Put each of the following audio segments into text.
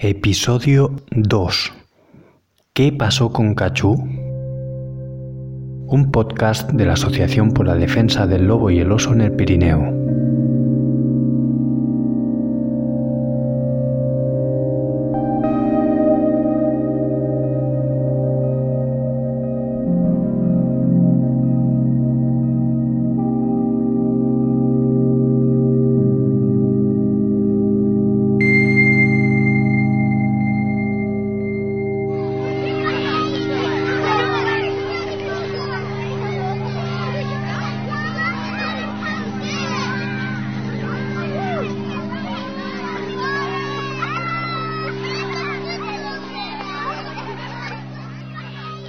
Episodio 2. ¿Qué pasó con Cachú? Un podcast de la Asociación por la Defensa del Lobo y el Oso en el Pirineo.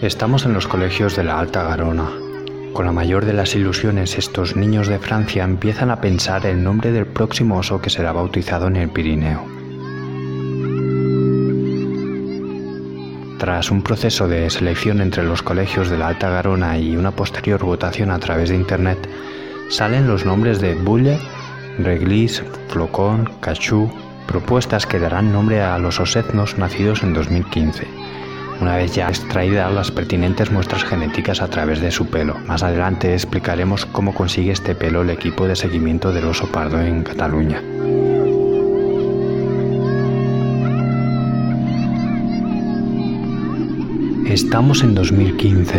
Estamos en los colegios de la Alta Garona. Con la mayor de las ilusiones, estos niños de Francia empiezan a pensar el nombre del próximo oso que será bautizado en el Pirineo. Tras un proceso de selección entre los colegios de la Alta Garona y una posterior votación a través de Internet, salen los nombres de Bulle, Reglis, Flocón, Cachú, propuestas que darán nombre a los osetnos nacidos en 2015 una vez ya extraídas las pertinentes muestras genéticas a través de su pelo. Más adelante explicaremos cómo consigue este pelo el equipo de seguimiento del oso pardo en Cataluña. Estamos en 2015.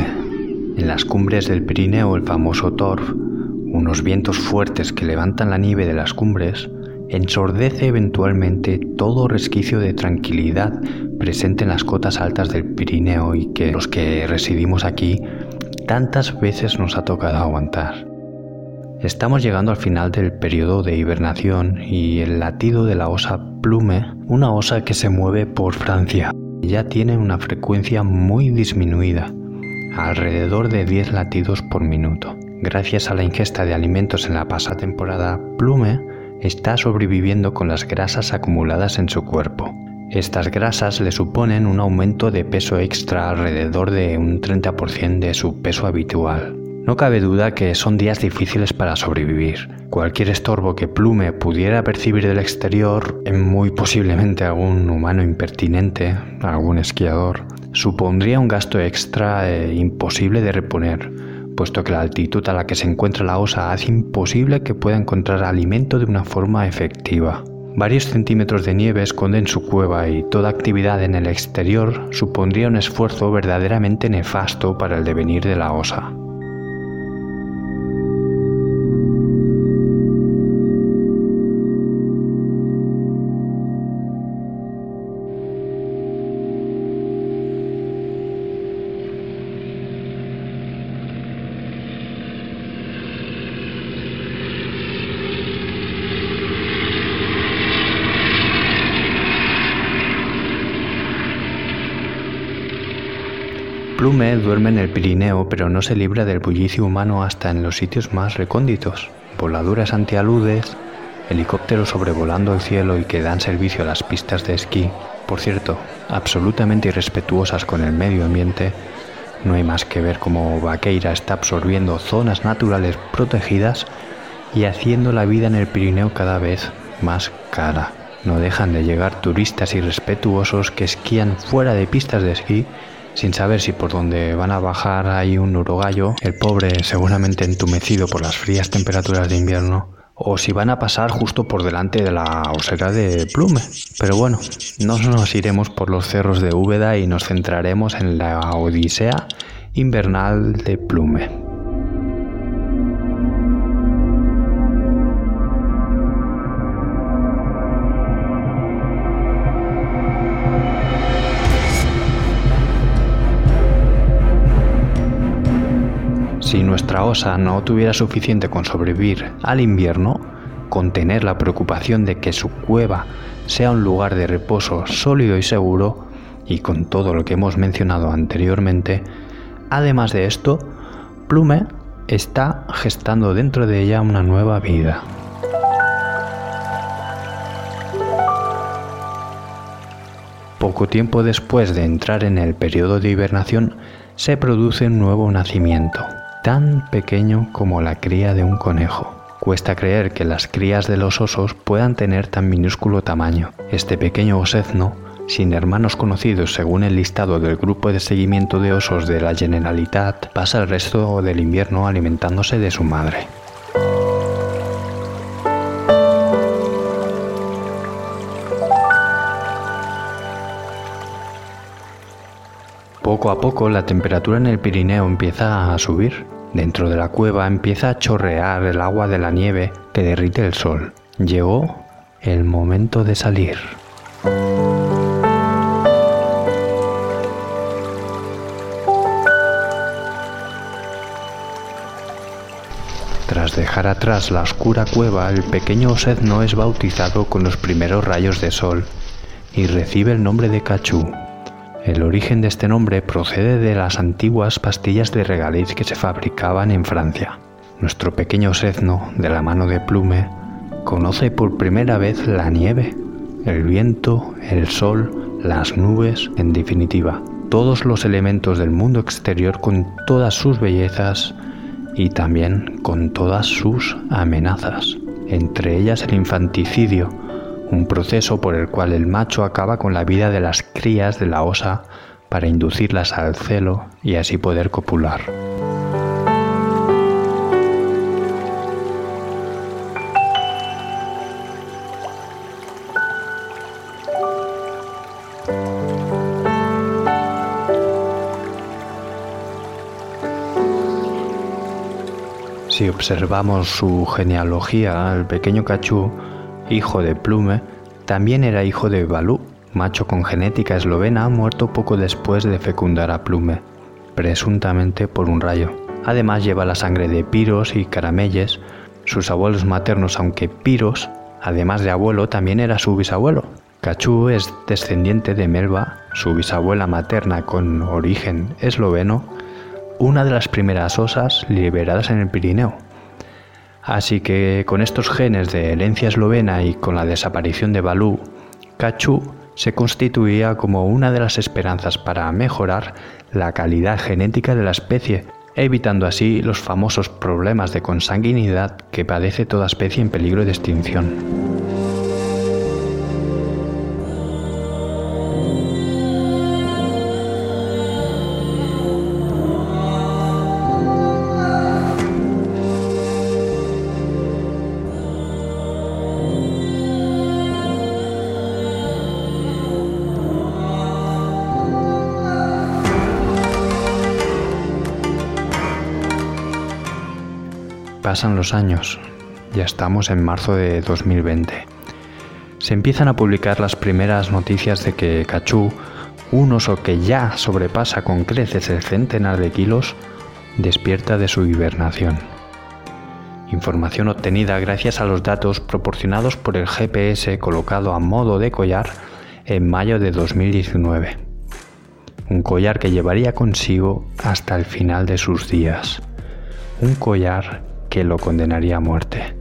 En las cumbres del Pirineo, el famoso Torf, unos vientos fuertes que levantan la nieve de las cumbres, ensordece eventualmente todo resquicio de tranquilidad presente en las cotas altas del Pirineo y que los que residimos aquí tantas veces nos ha tocado aguantar. Estamos llegando al final del periodo de hibernación y el latido de la osa Plume, una osa que se mueve por Francia, ya tiene una frecuencia muy disminuida, alrededor de 10 latidos por minuto. Gracias a la ingesta de alimentos en la pasada temporada, Plume está sobreviviendo con las grasas acumuladas en su cuerpo. Estas grasas le suponen un aumento de peso extra alrededor de un 30% de su peso habitual. No cabe duda que son días difíciles para sobrevivir. Cualquier estorbo que Plume pudiera percibir del exterior, muy posiblemente algún humano impertinente, algún esquiador, supondría un gasto extra e imposible de reponer, puesto que la altitud a la que se encuentra la osa hace imposible que pueda encontrar alimento de una forma efectiva. Varios centímetros de nieve esconden su cueva y toda actividad en el exterior supondría un esfuerzo verdaderamente nefasto para el devenir de la osa. Plume duerme en el Pirineo, pero no se libra del bullicio humano hasta en los sitios más recónditos. Voladuras antialudes, helicópteros sobrevolando el cielo y que dan servicio a las pistas de esquí, por cierto, absolutamente irrespetuosas con el medio ambiente, no hay más que ver cómo Vaqueira está absorbiendo zonas naturales protegidas y haciendo la vida en el Pirineo cada vez más cara. No dejan de llegar turistas irrespetuosos que esquían fuera de pistas de esquí sin saber si por donde van a bajar hay un urogallo, el pobre seguramente entumecido por las frías temperaturas de invierno, o si van a pasar justo por delante de la osera de Plume. Pero bueno, no nos iremos por los cerros de Úbeda y nos centraremos en la odisea invernal de Plume. Osa no tuviera suficiente con sobrevivir al invierno, con tener la preocupación de que su cueva sea un lugar de reposo sólido y seguro, y con todo lo que hemos mencionado anteriormente, además de esto, Plume está gestando dentro de ella una nueva vida. Poco tiempo después de entrar en el periodo de hibernación, se produce un nuevo nacimiento tan pequeño como la cría de un conejo. Cuesta creer que las crías de los osos puedan tener tan minúsculo tamaño. Este pequeño osezno sin hermanos conocidos según el listado del Grupo de Seguimiento de Osos de la Generalitat, pasa el resto del invierno alimentándose de su madre. Poco a poco la temperatura en el Pirineo empieza a subir. Dentro de la cueva empieza a chorrear el agua de la nieve que derrite el sol. Llegó el momento de salir. Tras dejar atrás la oscura cueva, el pequeño Osedno es bautizado con los primeros rayos de sol y recibe el nombre de Cachú. El origen de este nombre procede de las antiguas pastillas de regaliz que se fabricaban en Francia. Nuestro pequeño Osedno, de la mano de Plume, conoce por primera vez la nieve, el viento, el sol, las nubes, en definitiva, todos los elementos del mundo exterior con todas sus bellezas y también con todas sus amenazas, entre ellas el infanticidio, un proceso por el cual el macho acaba con la vida de las crías de la osa para inducirlas al celo y así poder copular. Si observamos su genealogía, el pequeño Cachú, hijo de Plume, también era hijo de Balú, macho con genética eslovena muerto poco después de fecundar a Plume, presuntamente por un rayo. Además lleva la sangre de Piros y Caramelles, sus abuelos maternos, aunque Piros, además de abuelo, también era su bisabuelo. Cachú es descendiente de Melba, su bisabuela materna con origen esloveno, una de las primeras osas liberadas en el Pirineo. Así que con estos genes de herencia eslovena y con la desaparición de Balú, Cachú se constituía como una de las esperanzas para mejorar la calidad genética de la especie, evitando así los famosos problemas de consanguinidad que padece toda especie en peligro de extinción. Pasan los años, ya estamos en marzo de 2020. Se empiezan a publicar las primeras noticias de que Cachú, un oso que ya sobrepasa con creces el centenar de kilos, despierta de su hibernación. Información obtenida gracias a los datos proporcionados por el GPS colocado a modo de collar en mayo de 2019. Un collar que llevaría consigo hasta el final de sus días. Un collar que lo condenaría a muerte.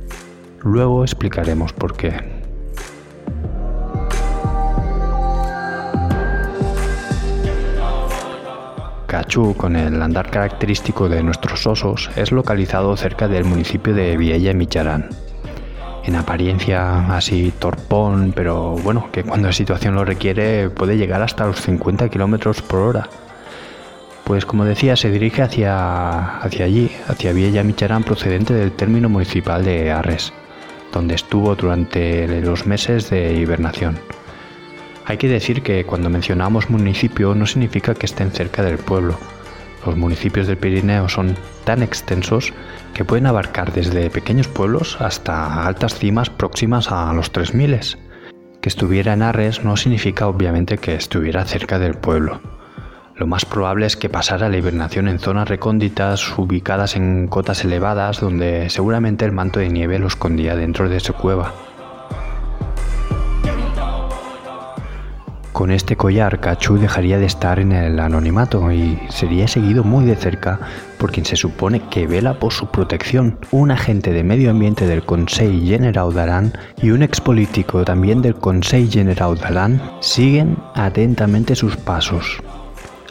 Luego explicaremos por qué. Cachú, con el andar característico de nuestros osos, es localizado cerca del municipio de Viella Micharán. En apariencia así torpón, pero bueno, que cuando la situación lo requiere puede llegar hasta los 50 km por hora. Pues como decía, se dirige hacia, hacia allí, hacia Villa Micharán, procedente del término municipal de Arres, donde estuvo durante los meses de hibernación. Hay que decir que cuando mencionamos municipio no significa que estén cerca del pueblo. Los municipios del Pirineo son tan extensos que pueden abarcar desde pequeños pueblos hasta altas cimas próximas a los 3000. Que estuviera en Arres no significa obviamente que estuviera cerca del pueblo. Lo más probable es que pasara la hibernación en zonas recónditas, ubicadas en cotas elevadas, donde seguramente el manto de nieve lo escondía dentro de su cueva. Con este collar, Cachú dejaría de estar en el anonimato y sería seguido muy de cerca por quien se supone que vela por su protección, un agente de medio ambiente del Consejo General d'Aran y un expolítico también del Consejo General d'Aran siguen atentamente sus pasos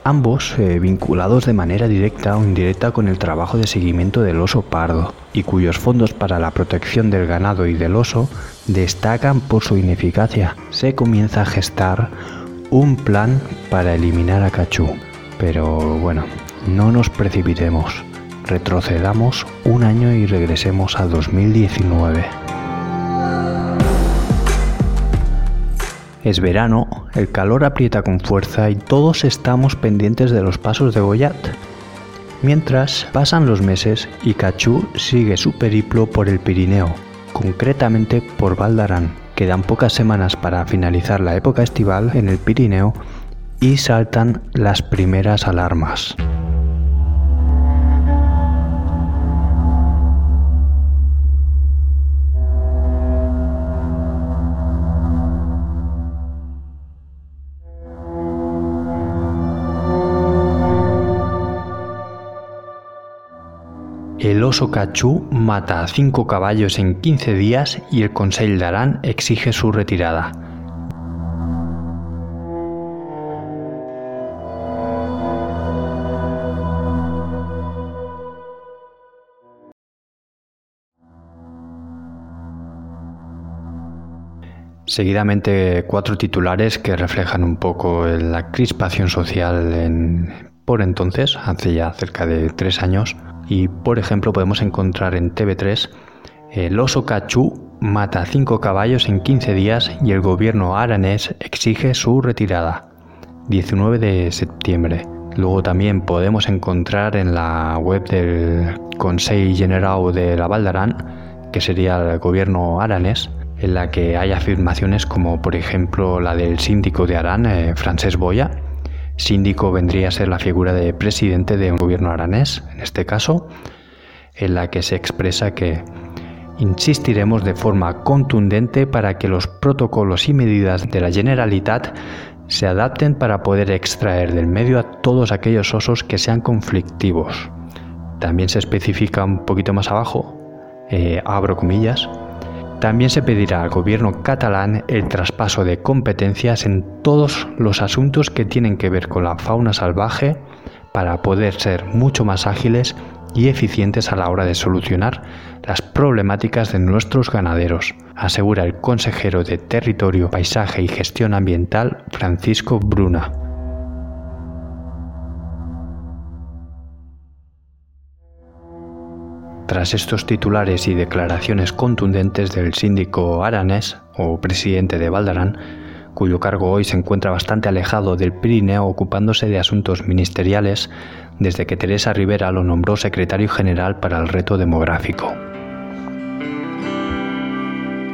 ambos eh, vinculados de manera directa o indirecta con el trabajo de seguimiento del oso pardo, y cuyos fondos para la protección del ganado y del oso destacan por su ineficacia. Se comienza a gestar un plan para eliminar a Cachú. Pero bueno, no nos precipitemos. Retrocedamos un año y regresemos a 2019. Es verano, el calor aprieta con fuerza y todos estamos pendientes de los pasos de Goyat. Mientras pasan los meses y Cachú sigue su periplo por el Pirineo, concretamente por Valdarán. Quedan pocas semanas para finalizar la época estival en el Pirineo y saltan las primeras alarmas. El oso cachú mata a cinco caballos en 15 días y el Consejo de Arán exige su retirada. Seguidamente cuatro titulares que reflejan un poco la crispación social en, por entonces, hace ya cerca de tres años, y por ejemplo podemos encontrar en TV3 el oso cachú mata cinco caballos en 15 días y el gobierno aranés exige su retirada. 19 de septiembre. Luego también podemos encontrar en la web del Consejo General de la Valdarán, que sería el gobierno aranés, en la que hay afirmaciones como por ejemplo la del síndico de Arán, eh, Francesc Boya, Síndico vendría a ser la figura de presidente de un gobierno aranés, en este caso, en la que se expresa que insistiremos de forma contundente para que los protocolos y medidas de la Generalitat se adapten para poder extraer del medio a todos aquellos osos que sean conflictivos. También se especifica un poquito más abajo, eh, abro comillas, también se pedirá al gobierno catalán el traspaso de competencias en todos los asuntos que tienen que ver con la fauna salvaje para poder ser mucho más ágiles y eficientes a la hora de solucionar las problemáticas de nuestros ganaderos, asegura el consejero de Territorio, Paisaje y Gestión Ambiental Francisco Bruna. Tras estos titulares y declaraciones contundentes del síndico aranés o presidente de Valdarán, cuyo cargo hoy se encuentra bastante alejado del Pirineo ocupándose de asuntos ministeriales desde que Teresa Rivera lo nombró secretario general para el reto demográfico.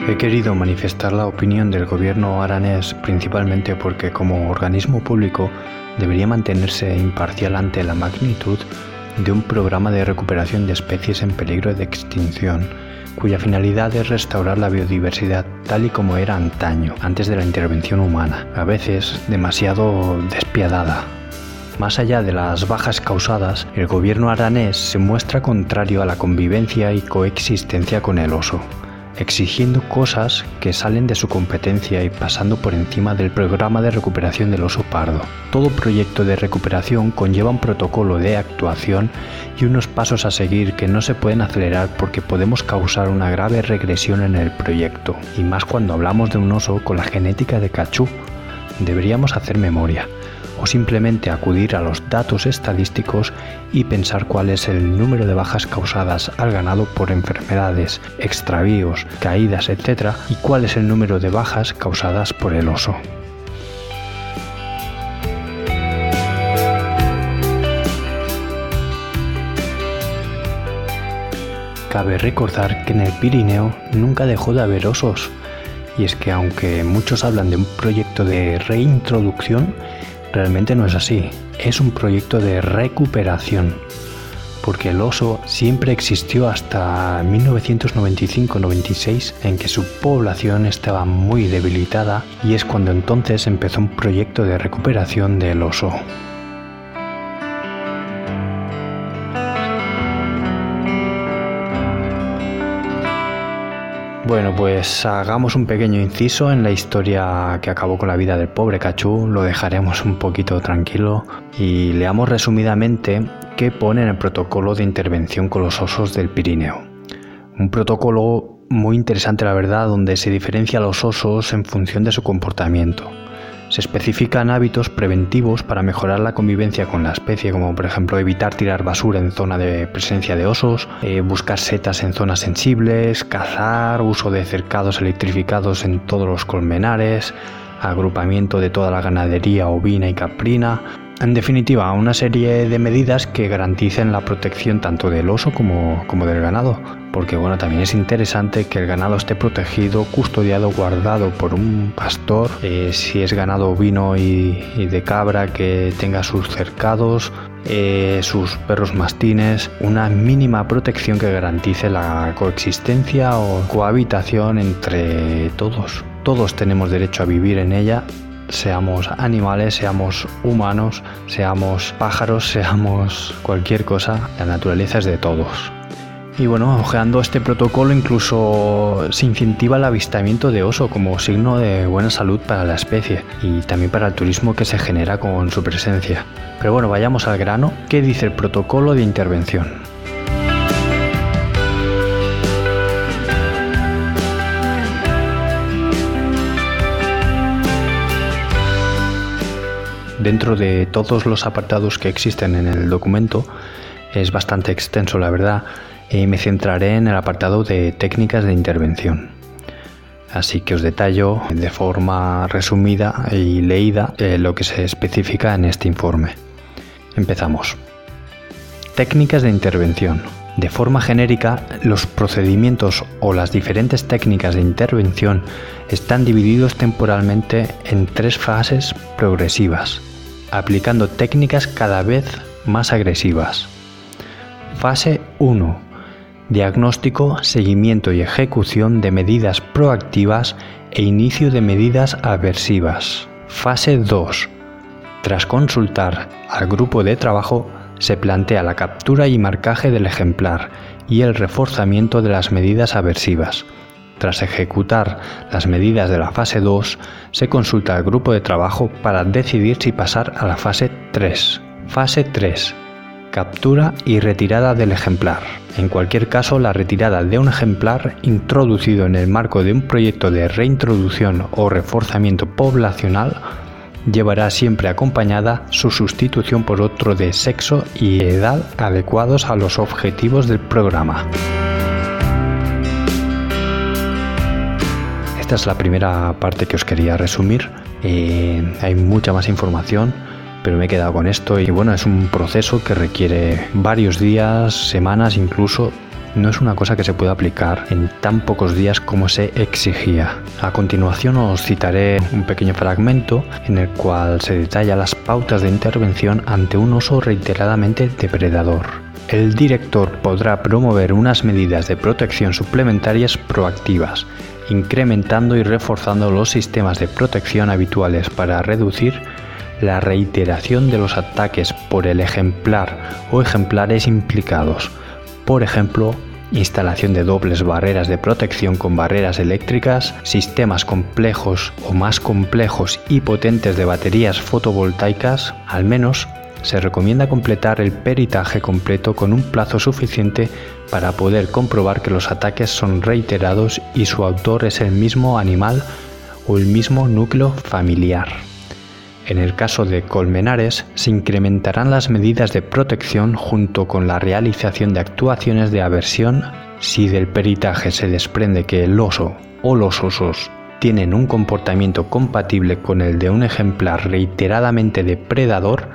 He querido manifestar la opinión del gobierno aranés principalmente porque como organismo público debería mantenerse imparcial ante la magnitud de un programa de recuperación de especies en peligro de extinción, cuya finalidad es restaurar la biodiversidad tal y como era antaño, antes de la intervención humana, a veces demasiado despiadada. Más allá de las bajas causadas, el gobierno aranés se muestra contrario a la convivencia y coexistencia con el oso exigiendo cosas que salen de su competencia y pasando por encima del programa de recuperación del oso pardo. Todo proyecto de recuperación conlleva un protocolo de actuación y unos pasos a seguir que no se pueden acelerar porque podemos causar una grave regresión en el proyecto, y más cuando hablamos de un oso con la genética de cachú. Deberíamos hacer memoria o simplemente acudir a los datos estadísticos y pensar cuál es el número de bajas causadas al ganado por enfermedades, extravíos, caídas, etc. y cuál es el número de bajas causadas por el oso. Cabe recordar que en el Pirineo nunca dejó de haber osos, y es que aunque muchos hablan de un proyecto de reintroducción, Realmente no es así, es un proyecto de recuperación, porque el oso siempre existió hasta 1995-96 en que su población estaba muy debilitada y es cuando entonces empezó un proyecto de recuperación del oso. Bueno, pues hagamos un pequeño inciso en la historia que acabó con la vida del pobre Cachú, lo dejaremos un poquito tranquilo y leamos resumidamente qué pone en el protocolo de intervención con los osos del Pirineo. Un protocolo muy interesante, la verdad, donde se diferencia a los osos en función de su comportamiento. Se especifican hábitos preventivos para mejorar la convivencia con la especie, como por ejemplo evitar tirar basura en zona de presencia de osos, eh, buscar setas en zonas sensibles, cazar, uso de cercados electrificados en todos los colmenares, agrupamiento de toda la ganadería ovina y caprina, en definitiva, una serie de medidas que garanticen la protección tanto del oso como, del ganado, porque bueno, también es interesante que el ganado esté protegido, custodiado, guardado por un pastor, eh, si es ganado ovino y, de cabra, que tenga sus cercados, eh, sus perros mastines, una mínima protección que garantice la coexistencia o cohabitación entre todos. Todos tenemos derecho a vivir en ella seamos animales, seamos humanos, seamos pájaros, seamos cualquier cosa, la naturaleza es de todos. Y bueno, ojeando este protocolo incluso se incentiva el avistamiento de oso como signo de buena salud para la especie y también para el turismo que se genera con su presencia. Pero bueno, vayamos al grano. ¿Qué dice el protocolo de intervención? Dentro de todos los apartados que existen en el documento, es bastante extenso la verdad, y me centraré en el apartado de técnicas de intervención. Así que os detallo de forma resumida y leída eh, lo que se especifica en este informe. Empezamos. Técnicas de intervención. De forma genérica, los procedimientos o las diferentes técnicas de intervención están divididos temporalmente en tres fases progresivas, aplicando técnicas cada vez más agresivas. Fase 1. Diagnóstico, seguimiento y ejecución de medidas proactivas e inicio de medidas aversivas. Fase 2. Tras consultar al grupo de trabajo, se plantea la captura y marcaje del ejemplar y el reforzamiento de las medidas aversivas tras ejecutar las medidas de la fase 2, se consulta al grupo de trabajo para decidir si pasar a la fase 3. Fase 3. Captura y retirada del ejemplar. En cualquier caso, la retirada de un ejemplar introducido en el marco de un proyecto de reintroducción o reforzamiento poblacional llevará siempre acompañada su sustitución por otro de sexo y edad adecuados a los objetivos del programa. Esta es la primera parte que os quería resumir. Eh, hay mucha más información, pero me he quedado con esto y bueno, es un proceso que requiere varios días, semanas incluso. No es una cosa que se pueda aplicar en tan pocos días como se exigía. A continuación os citaré un pequeño fragmento en el cual se detalla las pautas de intervención ante un oso reiteradamente depredador. El director podrá promover unas medidas de protección suplementarias proactivas incrementando y reforzando los sistemas de protección habituales para reducir la reiteración de los ataques por el ejemplar o ejemplares implicados. Por ejemplo, instalación de dobles barreras de protección con barreras eléctricas, sistemas complejos o más complejos y potentes de baterías fotovoltaicas, al menos se recomienda completar el peritaje completo con un plazo suficiente para poder comprobar que los ataques son reiterados y su autor es el mismo animal o el mismo núcleo familiar. En el caso de colmenares, se incrementarán las medidas de protección junto con la realización de actuaciones de aversión si del peritaje se desprende que el oso o los osos tienen un comportamiento compatible con el de un ejemplar reiteradamente depredador,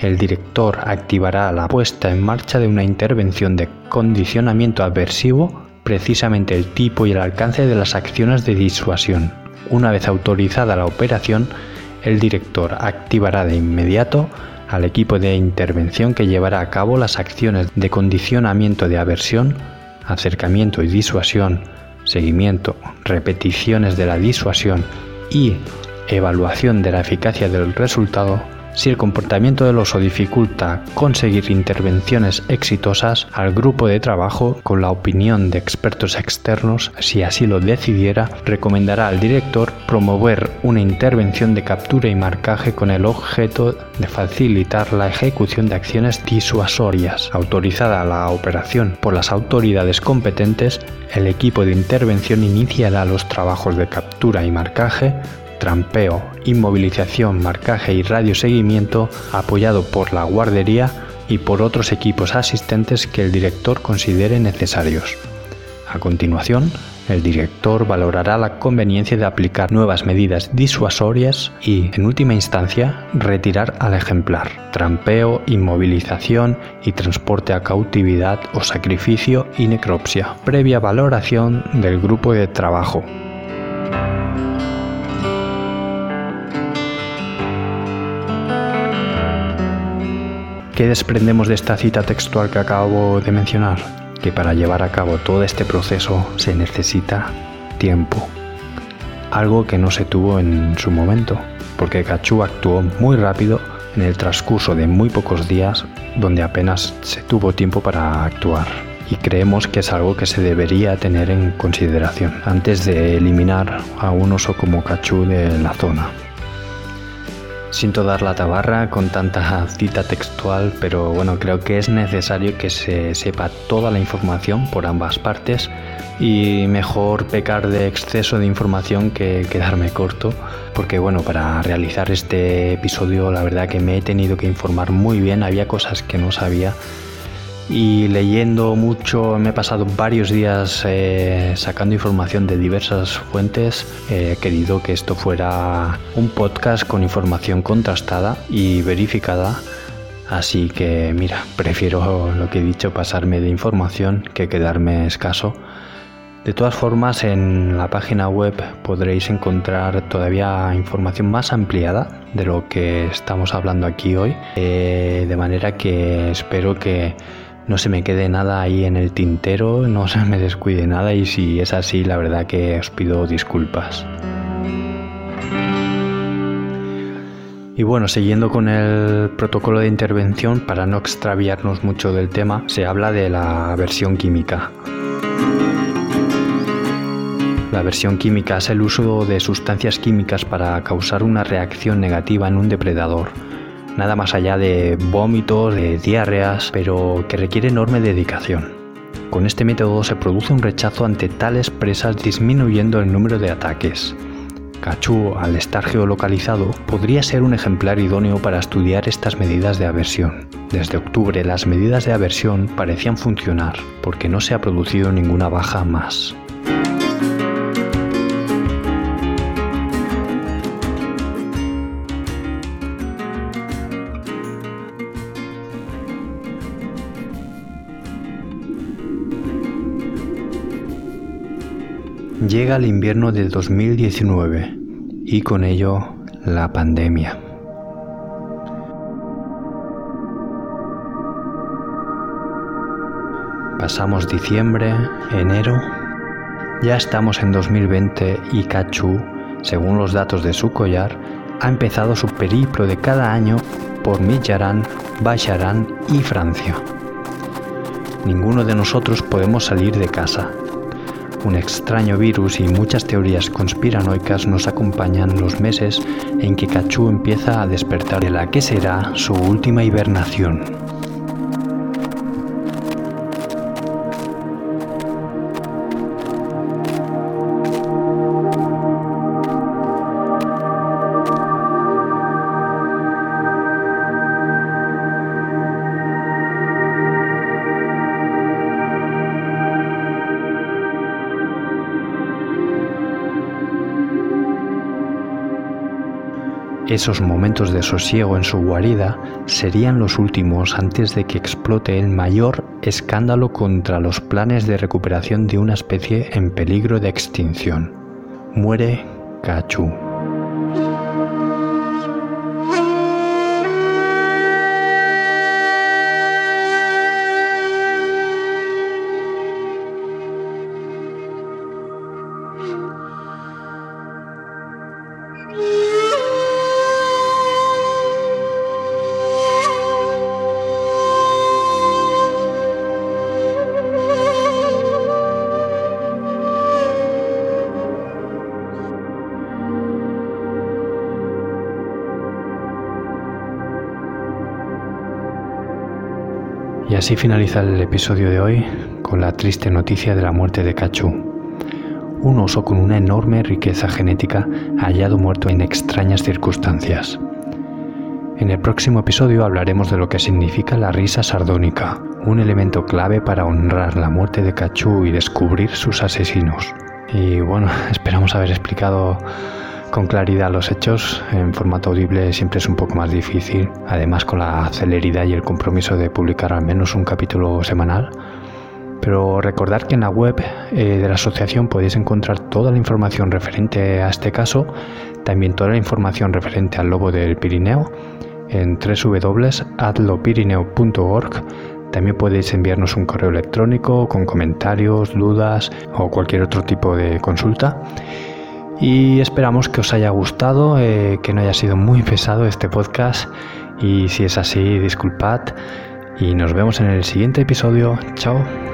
el director activará la puesta en marcha de una intervención de condicionamiento aversivo, precisamente el tipo y el alcance de las acciones de disuasión. Una vez autorizada la operación, el director activará de inmediato al equipo de intervención que llevará a cabo las acciones de condicionamiento de aversión, acercamiento y disuasión, seguimiento, repeticiones de la disuasión y evaluación de la eficacia del resultado si el comportamiento del oso dificulta conseguir intervenciones exitosas, al grupo de trabajo, con la opinión de expertos externos, si así lo decidiera, recomendará al director promover una intervención de captura y marcaje con el objeto de facilitar la ejecución de acciones disuasorias. Autorizada la operación por las autoridades competentes, el equipo de intervención iniciará los trabajos de captura y marcaje trampeo, inmovilización, marcaje y radioseguimiento apoyado por la guardería y por otros equipos asistentes que el director considere necesarios. A continuación, el director valorará la conveniencia de aplicar nuevas medidas disuasorias y, en última instancia, retirar al ejemplar. Trampeo, inmovilización y transporte a cautividad o sacrificio y necropsia, previa valoración del grupo de trabajo. ¿Qué desprendemos de esta cita textual que acabo de mencionar? que para llevar a cabo todo este proceso se necesita tiempo, algo que no se tuvo en su momento, porque Cachú actuó muy rápido en el transcurso de muy pocos días donde apenas se tuvo tiempo para actuar. Y creemos que es algo que se debería tener en consideración antes de eliminar a un oso como Cachú de la zona. Siento dar la tabarra con tanta cita textual, pero bueno, creo que es necesario que se sepa toda la información por ambas partes y mejor pecar de exceso de información que quedarme corto, porque bueno, para realizar este episodio la verdad que me he tenido que informar muy bien, había cosas que no sabía y leyendo mucho me he pasado varios días eh, sacando información de diversas fuentes. He querido que esto fuera un podcast con información contrastada y verificada. Así que mira, prefiero lo que he dicho, pasarme de información que quedarme escaso. De todas formas, en la página web podréis encontrar todavía información más ampliada de lo que estamos hablando aquí hoy, eh, de manera que espero que no se me quede nada ahí en el tintero, no se me descuide nada y si es así, la verdad que os pido disculpas. Y bueno, siguiendo con el protocolo de intervención, para no extraviarnos mucho del tema, se habla de la versión química. La versión química es el uso de sustancias químicas para causar una reacción negativa en un depredador nada más allá de vómitos, de diarreas, pero que requiere enorme dedicación. Con este método se produce un rechazo ante tales presas disminuyendo el número de ataques. Cachú, al estar geolocalizado, podría ser un ejemplar idóneo para estudiar estas medidas de aversión. Desde octubre las medidas de aversión parecían funcionar porque no se ha producido ninguna baja más. Llega el invierno del 2019 y con ello la pandemia. Pasamos diciembre, enero, ya estamos en 2020 y Cachu, según los datos de su collar, ha empezado su periplo de cada año por Millarán, Bacharán y Francia. Ninguno de nosotros podemos salir de casa, un extraño virus y muchas teorías conspiranoicas nos acompañan los meses en que Cachú empieza a despertar de la que será su última hibernación. Esos momentos de sosiego en su guarida serían los últimos antes de que explote el mayor escándalo contra los planes de recuperación de una especie en peligro de extinción. Muere Cachú. Así finaliza el episodio de hoy con la triste noticia de la muerte de Cachu. un oso con una enorme riqueza genética hallado muerto en extrañas circunstancias. En el próximo episodio hablaremos de lo que significa la risa sardónica, un elemento clave para honrar la muerte de Cachú y descubrir sus asesinos. Y bueno, esperamos haber explicado con claridad los hechos. En formato audible siempre es un poco más difícil, además con la celeridad y el compromiso de publicar al menos un capítulo semanal. Pero recordad que en la web eh, de la asociación podéis encontrar toda la información referente a este caso, también toda la información referente al lobo del Pirineo en www.adlopirineo.org. También podéis enviarnos un correo electrónico con comentarios, dudas o cualquier otro tipo de consulta. Y esperamos que os haya gustado, eh, que no haya sido muy pesado este podcast. Y si es así, disculpad. Y nos vemos en el siguiente episodio. Chao.